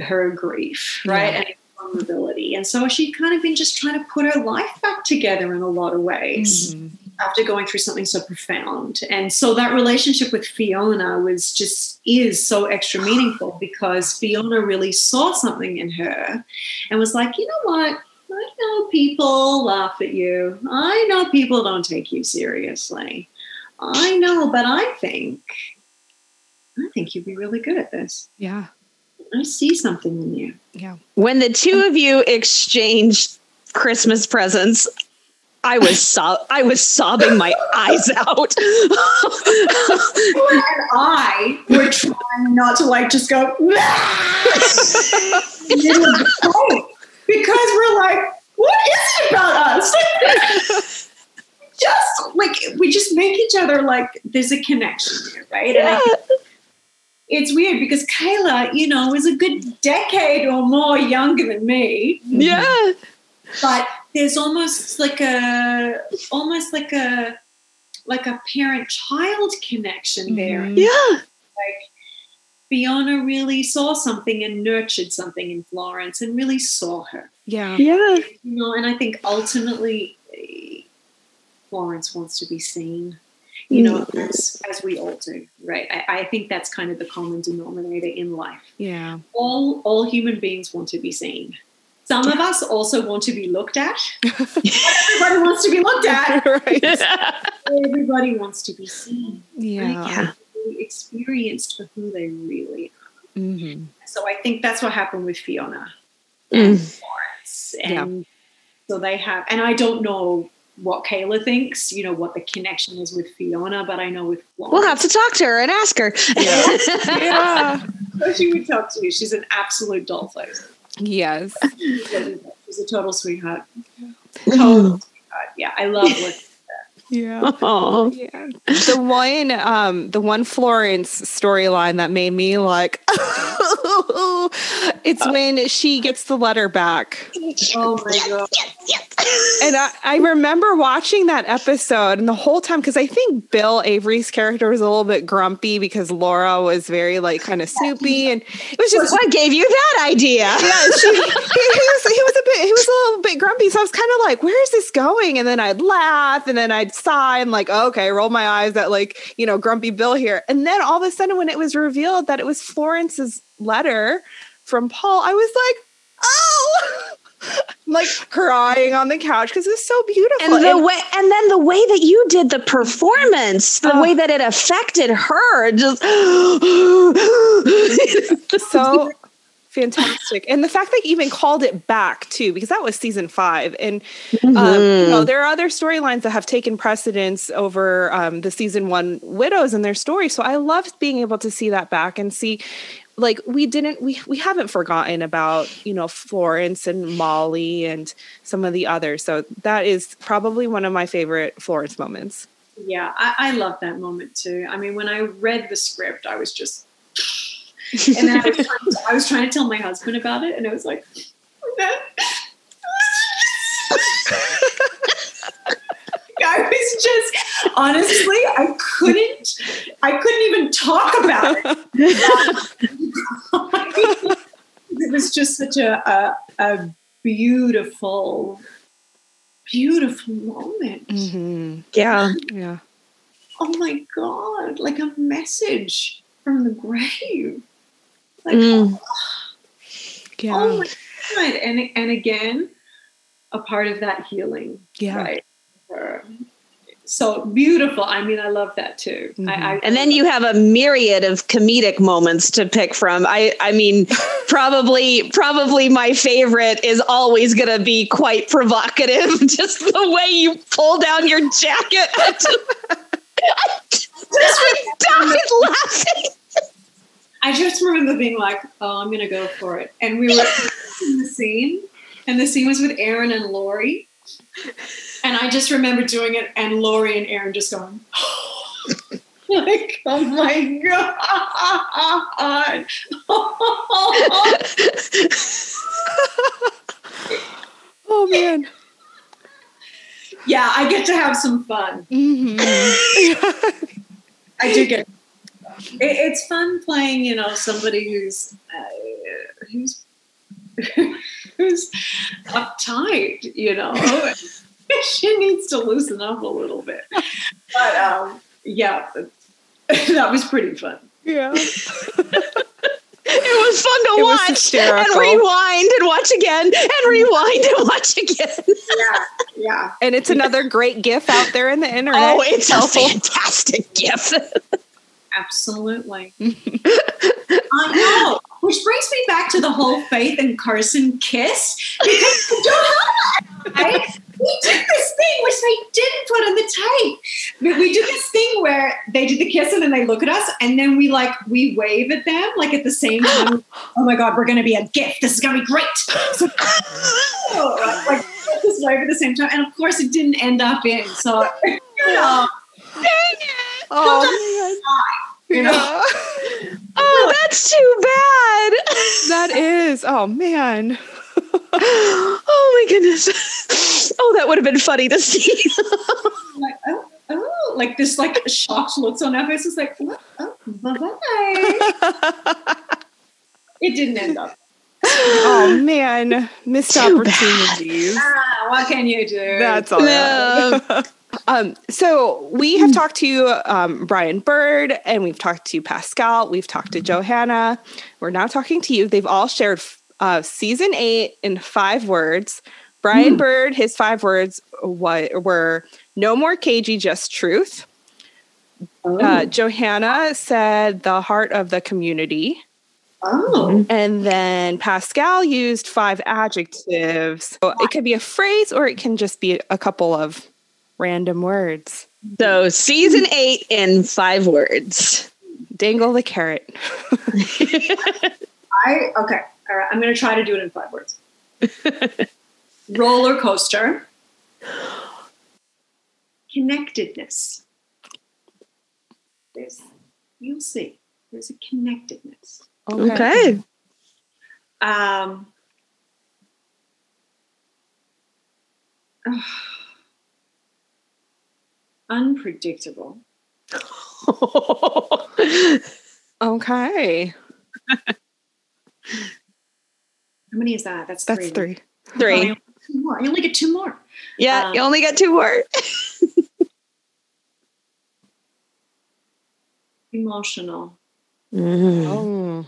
her grief right Yeah. and vulnerability and so she'd kind of been just trying to put her life back together in a lot of ways Mhm. after going through something so profound. And so that relationship with Fiona was just is so extra meaningful because Fiona really saw something in her and was like, you know what? I know people laugh at you. I know people don't take you seriously. I know, but I think I think you'd be really good at this. Yeah. I see something in you. Yeah. when the two of you exchanged Christmas presents, I was so- I was sobbing my eyes out. and I were trying not to like just go in the middle of the fight because we're like, what is it about us? (laughs) just like we just make each other like there's a connection there, right? And I think it's weird because Kayla, you know, was a good decade or more younger than me, yeah. but there's almost like a almost like a like a parent child connection there. Mhm. Yeah. like Fiona really saw something and nurtured something in Florence and really saw her. Yeah. Yeah. You know, and I think ultimately eh, Florence wants to be seen. You know, as, as we all do, right? I, I think that's kind of the common denominator in life. Yeah. All all human beings want to be seen. some of us also want to be looked at. (laughs) Everybody wants to be looked at. (laughs) right. (laughs) Everybody wants to be seen. Yeah. Yeah. Be experienced for who they really are. Mhm. So I think that's what happened with Fiona Mm. and Florence. And so they have, and I don't know what Kayla thinks, you know, what the connection is with Fiona, but I know with Florence. We'll have to talk to her and ask her. Yeah. (laughs) she would talk to me. She's an absolute dollface. Yes. She's a total sweetheart. (laughs) Total sweetheart. Yeah, I love what (laughs) Yeah. (laughs) Oh. Yeah. The one um the one Florence storyline that made me like (laughs) it's when she gets the letter back. Oh my god. And I, I remember watching that episode and the whole time because I think Bill Avery's character was a little bit grumpy because Laura was very like kind of snoopy and it was just What gave you that idea? yeah, she, he, he was he was a bit he was a little bit grumpy. So I was kind of like, where is this going? And then I'd laugh and then I'd sigh and like, okay, roll my eyes at like, you know, grumpy Bill here. And then all of a sudden when it was revealed that it was Florence's letter from Paul, I was like, oh (laughs) like crying on the couch because it was so beautiful. And the And- way, and then the way that you did the performance, the Oh. way that it affected her, just (gasps) so fantastic. And the fact they even called it back too because that was season five. And um, you know there are other storylines that have taken precedence over um, the season one widows and their story. So i loved being able to see that back and see like we didn't we we haven't forgotten about you know florence and molly and some of the others. So that is probably one of my favorite florence moments. Yeah, I, I love that moment too. I mean, when I read the script, I was just, and then I was, (laughs) trying to, I was trying to tell my husband about it, and it was like, (laughs) I was just honestly, I couldn't, I couldn't even talk about it. (laughs) it was just such a, a, a beautiful, beautiful moment. mm-hmm. yeah. yeah oh my god like a message from the grave like Mm. yeah oh my god and and again a part of that healing yeah right so beautiful i mean i love that too I, I And then you have a myriad of comedic moments to pick from. I I mean, (laughs) probably probably my favorite is always going to be quite provocative. (laughs) Just the way you pull down your jacket. (laughs) I just, I just died laughing. I just remember being like oh i'm gonna go for it. And we were in the scene and the scene was with Erin and lori. And i just remember doing it and lori and Erin just going (gasps) like oh my god. (laughs) Oh man. Yeah i get to have some fun. Hmm (laughs) i do get it, it's fun playing you know somebody who's uh, who's (laughs) who's uptight you know? (laughs) She needs to loosen up a little bit. But um yeah (laughs) that was pretty fun. Yeah. It was fun to It watch and rewind and watch again and rewind and watch again. yeah yeah. And it's another great GIF out there in the internet. Oh, it's a fantastic gift. Absolutely. (laughs) I know. Which brings me back to the whole Faith and Carson kiss. Because I don't have that, right? We did this thing which they didn't put on the tape. We, we did this thing where they did the kiss and then they look at us and then we like we wave at them like at the same time. (gasps) oh my god, we're gonna be a gift. This is gonna be great. (laughs) So, oh, like just wave at the same time. And of course it didn't end up in. So (laughs) you know, Oh, you know. yeah. (laughs) Oh, that's too bad. that is. Oh man. (gasps) oh my goodness. (laughs) Oh, that would have been funny to see. (laughs) like, oh, oh, like this, like shocked looks on our faces, like, what? Oh, bye bye. it didn't end up. (gasps) Oh man. Missed Too opportunities. Ah, what can you do? That's all. right. Um, so we have talked to um, Brian Bird and we've talked to Pascale. We've talked to Johannah. We're now talking to you. They've all shared Uh, season eight in five words. Brian Mm. Bird, his five words were no more cagey, just truth. Oh. Uh, Johannah said the heart of the community. oh. And then Pascale used five adjectives. So it could be a phrase or it can just be a couple of random words. So season eight in five words. Dangle the carrot. (laughs) I okay. All right. I'm going to try to do it in five words. Roller coaster. Connectedness. There's, you'll see. There's a connectedness. Okay. Um, unpredictable. (laughs) Okay. How many is that? That's That's three. three. Oh, Three. you- two more. You only get two more. Yeah, Um, you only get two more. (laughs) Emotional. Oh.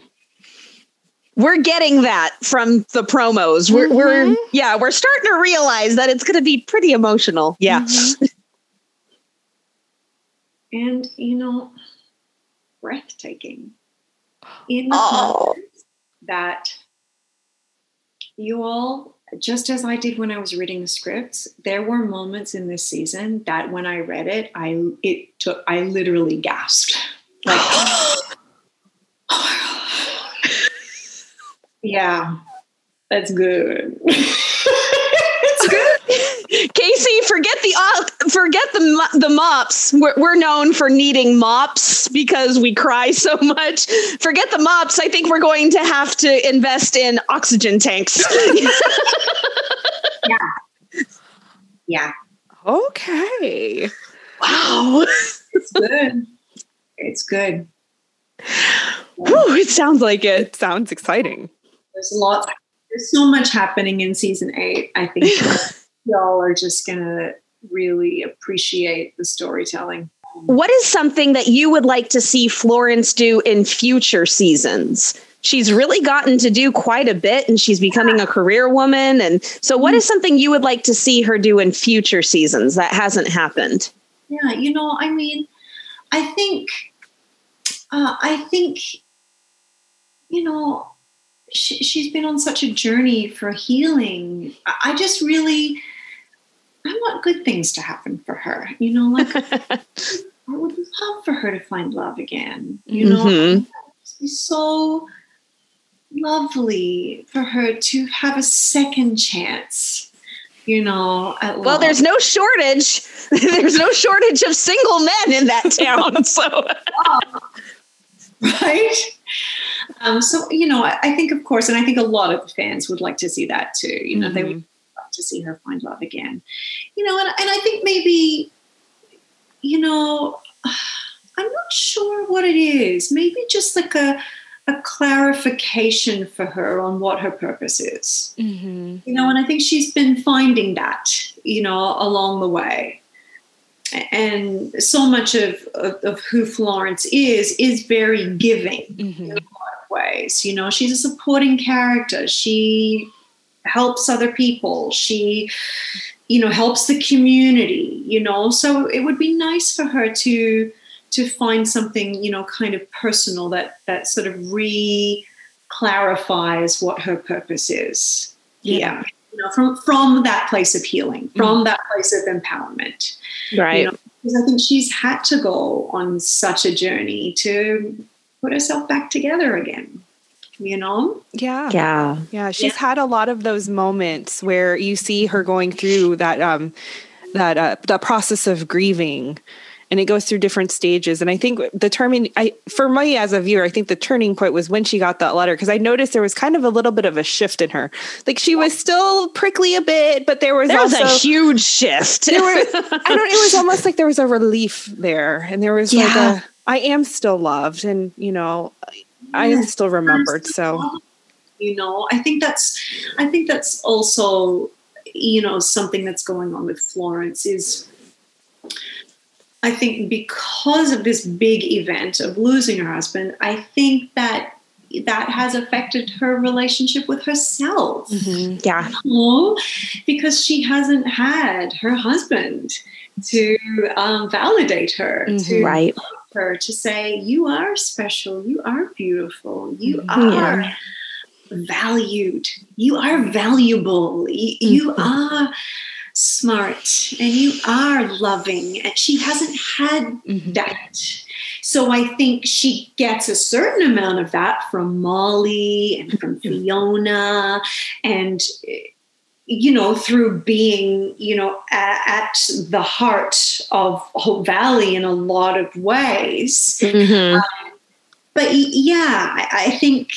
We're getting that from the promos. We're, we're Mhm. yeah, we're starting to realize that it's going to be pretty emotional. Yeah. Mhm. (laughs) And, you know, breathtaking. In the Oh. context that you all, just as I did when I was reading the scripts, there were moments in this season that when I read it, I it took I literally gasped. (gasps) Like oh (laughs) Yeah. That's good. (laughs) it's good. Casey, forget the uh, forget the the mops. We're, we're known for needing mops because we cry so much. Forget the mops. I think we're going to have to invest in oxygen tanks. (laughs) Yeah. Yeah. Okay. wow. It's good. It's good. Whew, it sounds like it. It sounds exciting. There's lots. There's so much happening in season eight. I think (laughs) y'all are just gonna really appreciate the storytelling. What is something that you would like to see Florence do in future seasons? She's really gotten to do quite a bit and she's becoming a career woman. And so, what is something you would like to see her do in future seasons that hasn't happened? Yeah, you know, I mean, I think, uh, I think, you know, she, she's been on such a journey for healing. I, I just really, I want good things to happen for her. You know, like (laughs) I would love for her to find love again. You know, Mhm. it'd be so lovely for her to have a second chance. You know, at Well, there's no shortage. (laughs) There's no shortage of single men in that (laughs) town. So, right? Um, so you know, I, I think, of course, and I think a lot of fans would like to see that too. You know, they would to see her find love again. You know, and, and I think maybe, you know, (sighs) I'm not sure what it is. Maybe just like a a clarification for her on what her purpose is. Mm-hmm. You know, and I think she's been finding that, you know, along the way. And so much of, of, of who Florence is is very giving Mm-hmm. In a lot of ways. You know, she's a supporting character. She helps other people. She, you know, helps the community. You know, so it would be nice for her to to find something, you know, kind of personal that that sort of re clarifies what her purpose is. Yeah. You know, from from that place of healing, mm-hmm. from that place of empowerment right. You know, because I think she's had to go on such a journey to put herself back together again. You know? Yeah. yeah. Yeah, she's Yeah. had a lot of those moments where you see her going through that um that uh the process of grieving and it goes through different stages and I think the turning I for me as a viewer I think the turning point was when she got that letter because I noticed there was kind of a little bit of a shift in her. Like she was still prickly a bit but there was There was also a huge shift. there were, (laughs) I don't. It was almost like there was a relief there, and there was like a. I am still loved, and you know, I am still remembered. So you know, I think that's I think that's also, you know, something that's going on with Florence is I think because of this big event of losing her husband, I think that that has affected her relationship with herself. Mm-hmm. Yeah. Oh, because she hasn't had her husband to um, validate her, mm-hmm. to right. Her, to say, You are special, you are beautiful, you mm-hmm. are. Yeah valued. You are valuable. You, mm-hmm. are smart and you are loving. And she hasn't had mm-hmm. that. So I think she gets a certain amount of that from Molly and from. Fiona and you know through being you know at, at, the heart of Hope Valley in a lot of ways. Mm-hmm. Um, but yeah, I, I think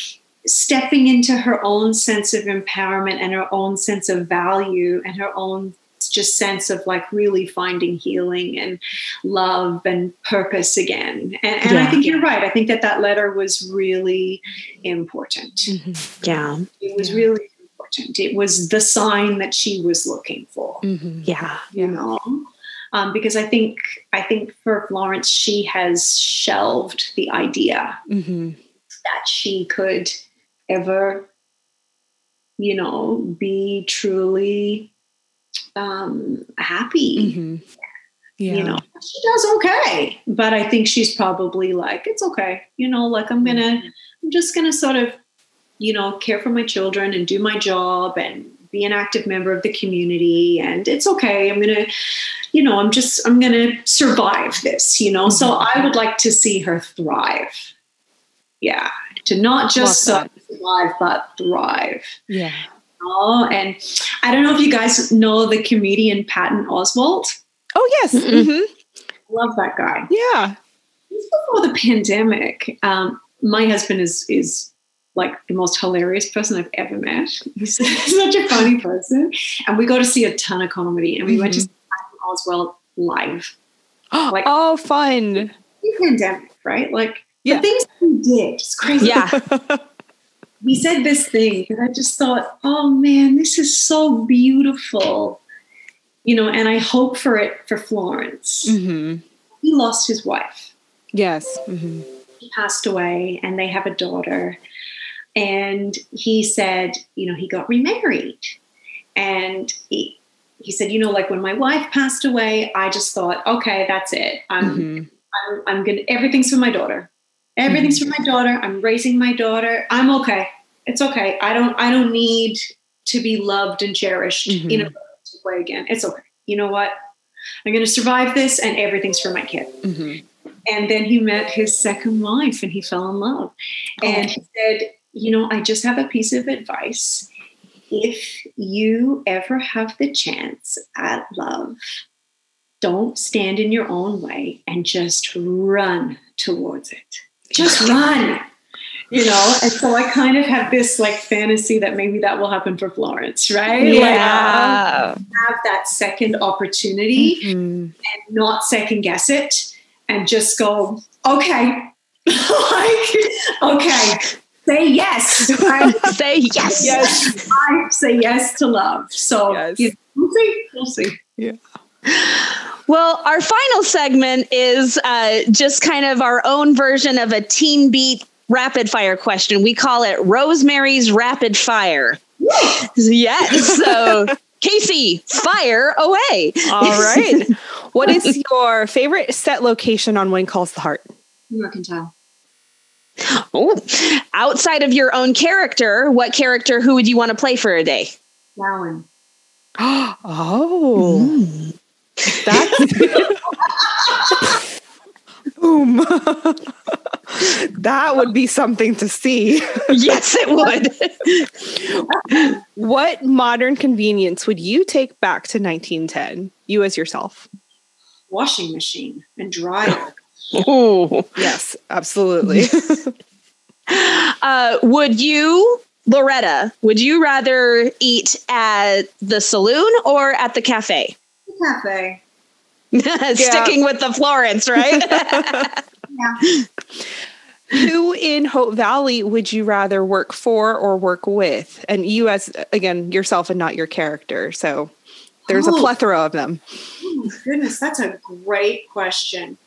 stepping into her own sense of empowerment and her own sense of value and her own just sense of like really finding healing and love and purpose again. And, and yeah. I think you're right. I think that that letter was really important. Mm-hmm. Yeah. It was yeah. really important. It was the sign that she was looking for. Mm-hmm. Yeah. You know? Um, because I think I think for Florence, she has shelved the idea mm-hmm. that she could ever, you know, be truly um, happy. Mm-hmm. Yeah. You know, she does okay, but I think she's probably like, it's okay. You know, like I'm gonna, mm-hmm. I'm just gonna sort of, you know, care for my children and do my job and be an active member of the community, and it's okay. I'm gonna, you know, I'm just, I'm gonna survive this. You know, mm-hmm. so I would like to see her thrive. Yeah, to not just survive but thrive. Yeah. Oh, and I don't know if you guys know the comedian Patton Oswalt. Oh yes, mm-hmm. love that guy. Yeah, before the pandemic. Um, my husband is is like the most hilarious person I've ever met. He's (laughs) such a funny person, and we go to see a ton of comedy. And we mm-hmm. went to mm-hmm. see Oswalt live. (gasps) like, oh, fun! (laughs) Pandemic, right? Like yeah. the things he did, it's crazy. Yeah. (laughs) he said this thing and I just thought, oh man, this is so beautiful. You know, and I hope for it for Florence. Mm-hmm. He lost his wife. Yes. Mm-hmm. He passed away and they have a daughter. And he said, you know, he got remarried. And he, he said, you know, like when my wife passed away, I just thought, okay, that's it. I'm, mm-hmm. I'm, I'm gonna, everything's for my daughter. Everything's mm-hmm. for my daughter. I'm raising my daughter. I'm okay. It's okay. I don't I don't need to be loved and cherished mm-hmm. in a way again. It's okay. You know what? I'm going to survive this, and everything's for my kid. Mm-hmm. And then he met his second wife, and he fell in love. Oh. And he said, "You know, I just have a piece of advice. If you ever have the chance at love, don't stand in your own way and just run towards it." just (laughs) run you know and so i kind of have this like fantasy that maybe that will happen for florence right yeah like, have that second opportunity mm-hmm. and not second guess it and just go okay (laughs) like okay say yes (laughs) I say yes yes i say yes to love so yes. you we'll see we'll see yeah well, our final segment is uh, just kind of our own version of a teen beat rapid fire question. We call it Rosemary's Rapid Fire. yes. So, (laughs) Casey, fire away. All right. what is your favorite set location on When Calls the Heart? Mercantile. Oh, outside of your own character, what character who would you want to play for a day? Gowan. oh. Mm. That's (laughs) boom. that would be something to see. yes, it would. (laughs) what modern convenience would you take back to 1910? You as yourself. Washing machine and dryer. Oh, yes, absolutely. (laughs) uh, would you Loretta, would you rather eat at the saloon or at the cafe? cafe. (laughs) Sticking with the Florence, right? (laughs) yeah. Who in Hope Valley would you rather work for or work with? And you, as again, yourself and not your character. So there's oh. a plethora of them. Oh my goodness, that's a great question.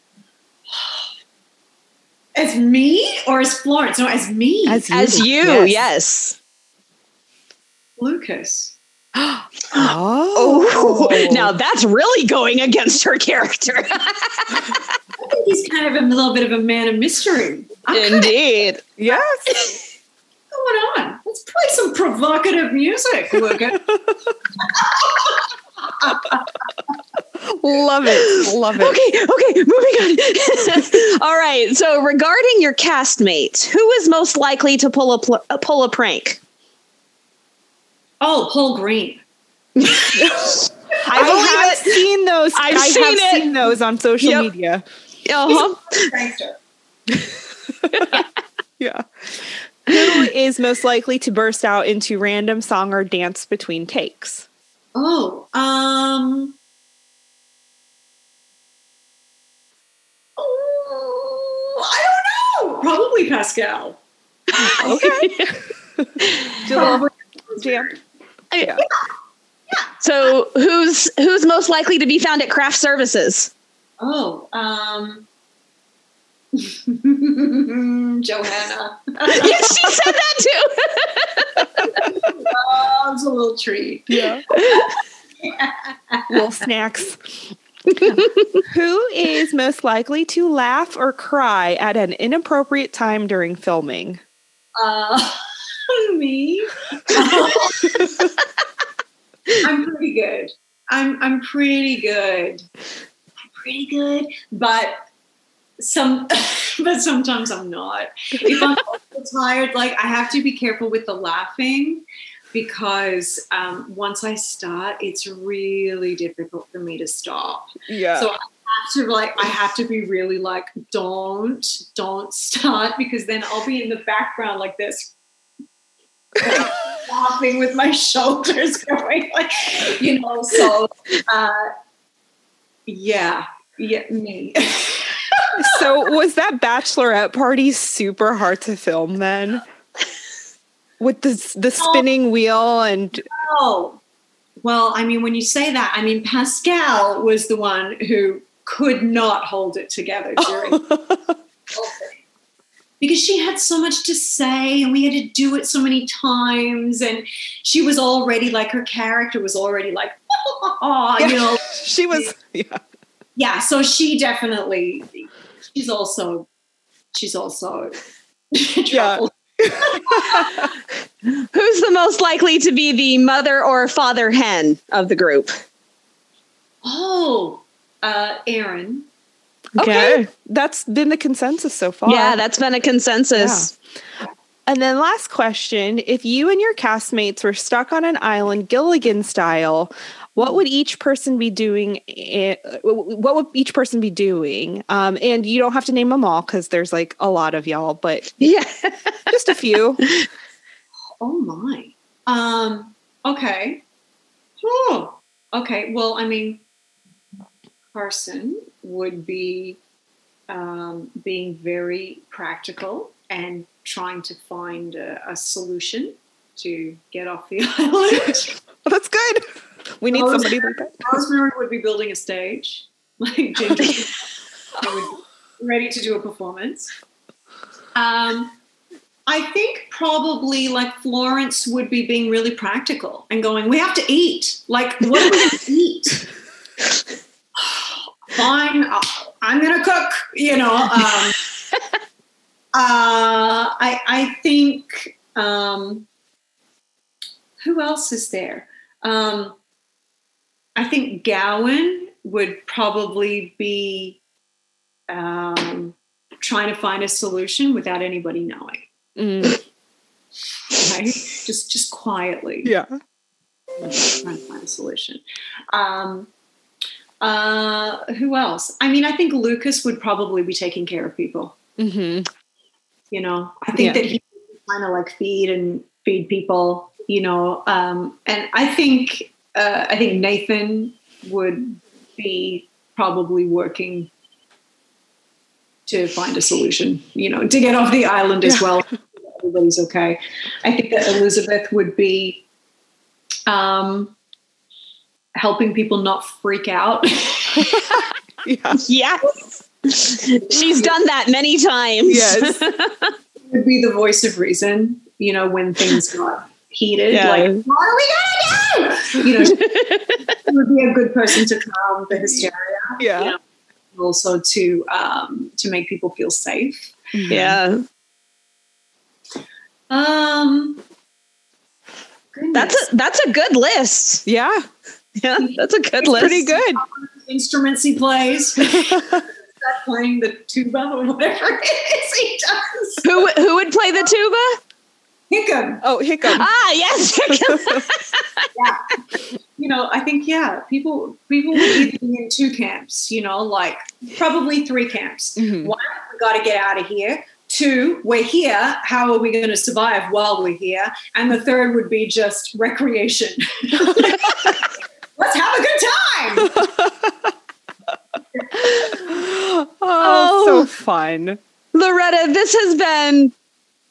As me or as Florence? No, as me. As you. As you, yes. Lucas. oh. Oh, now that's really going against her character. (laughs) I think he's kind of a little bit of a man of mystery. I'm Indeed. yes. going on? Let's play some provocative music, Lucas. (laughs) Love it. Love it. Okay, okay, moving on. (laughs) All right. So, regarding your castmate, who is most likely to pull a pl- uh, pull a prank? oh, Paul Greene. I believe have it. seen those. I've I seen have seen those on social Yep. media. Uh-huh. Prankster. (laughs) Yeah. Who is most likely to burst out into random song or dance between takes? Oh, um. Oh, I don't know. Probably Pascale. Okay. (laughs) Probably. Jam. Yeah. So, who's who's most likely to be found at craft services? Oh, um. (laughs) Johannah. (laughs) yes, she said that too. (laughs) Loves a little treat. Yeah. Little snacks. Who is most likely to laugh or cry at an inappropriate time during filming? Uh, me. I'm pretty good. I'm I'm pretty good. I'm pretty good, but some (laughs) but sometimes I'm not. If I'm tired, like I have to be careful with the laughing because um, once I start, it's really difficult for me to stop. Yeah. So I have to like I have to be really like don't don't start because then I'll be in the background like this (laughs) laughing with my shoulders (laughs) going like you know so uh yeah yeah me so was that bachelorette party super hard to film then? With the the spinning wheel and oh well I mean when you say that I mean Pascale was the one who could not hold it together (laughs) during because she had so much to say and we had to do it so many times and she was already like her character was already like (laughs) ah, you know (laughs) she was yeah. Yeah so she definitely she's also she's also (laughs) trouble. (laughs) Who's the most likely to be the mother or father hen of the group? oh uh Erin Okay. That's been the consensus so far. Yeah, that's been a consensus. And then last question, if you and your castmates were stuck on an island Gilligan style, what would each person be doing what would each person be doing? Um, and you don't have to name them all cuz there's like a lot of y'all, but Yeah. (laughs) just a few. (laughs) oh my um okay oh okay well i mean carson would be um, being very practical and trying to find a, a solution to get off the (laughs) island That's good. We need Oh, somebody like that. rosemary would be building a stage (laughs) like (laughs) ginger He would be ready to do a performance um, I think probably like Florence would be being really practical and going, we have to eat. Like, what are we eat? Fine, I'm going to cook, you know. Um, uh, I, I think, um, who else is there? Um, I think Gowan would probably be um, trying to find a solution without anybody knowing Mm, right? just just quietly yeah. trying to find a solution. Um, uh, who else? I mean, I think Lucas would probably be taking care of people. hmm You know, I think Yeah. that he kind of like feed and feed people. You know, um, and I think uh, I think Nathan would be probably working to find a solution. You know, to get off the island as Yeah. well. Everybody's okay. I think that Elizabeth would be um, helping people not freak out. (laughs) Yes. (laughs) She's done that many times. Yes. (laughs) would be the voice of reason, you know, when things got heated. Yeah. Like, what are we gonna do? You know, she would be a good person to calm the hysteria. Yeah. You know, also to um, to make people feel safe. yeah. Um, goodness. That's a that's a good list. Yeah. Yeah, that's a good It's list. pretty good. instruments he plays. (laughs) Start playing the tuba or whatever it is he does. Who who would play the tuba? Hickam. Oh, hiccup. (laughs) Ah, yes. (laughs) you know, I think yeah, people people would either be in two camps. You know, like probably three camps. Mhm. One, we got to get out of here. Two, we're here. How are we going to survive while we're here? And the third would be just recreation. (laughs) Let's have a good time. Oh, (laughs) Oh. so fun. Loretta, this has been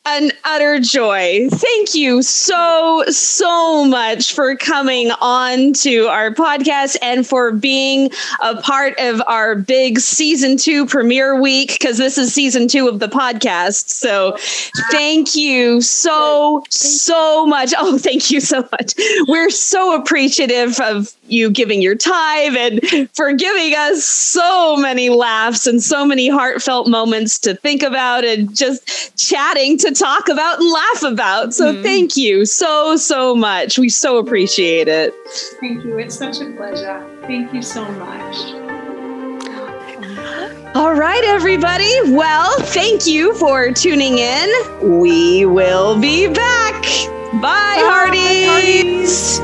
an utter joy. Thank you so, so much for coming on to our podcast and for being a part of our big season two premiere week, because this is season two of the podcast. So thank you so, so much. Oh, thank you so much. We're so appreciative of you giving your time and for giving us so many laughs and so many heartfelt moments to think about and just chatting to talk about and laugh about. So Mhm. thank you so, so much. We so appreciate it. Thank you. It's such a pleasure. Thank you so much. All right, everybody. Well, thank you for tuning in. We will be back. Bye, Bye, Hearties.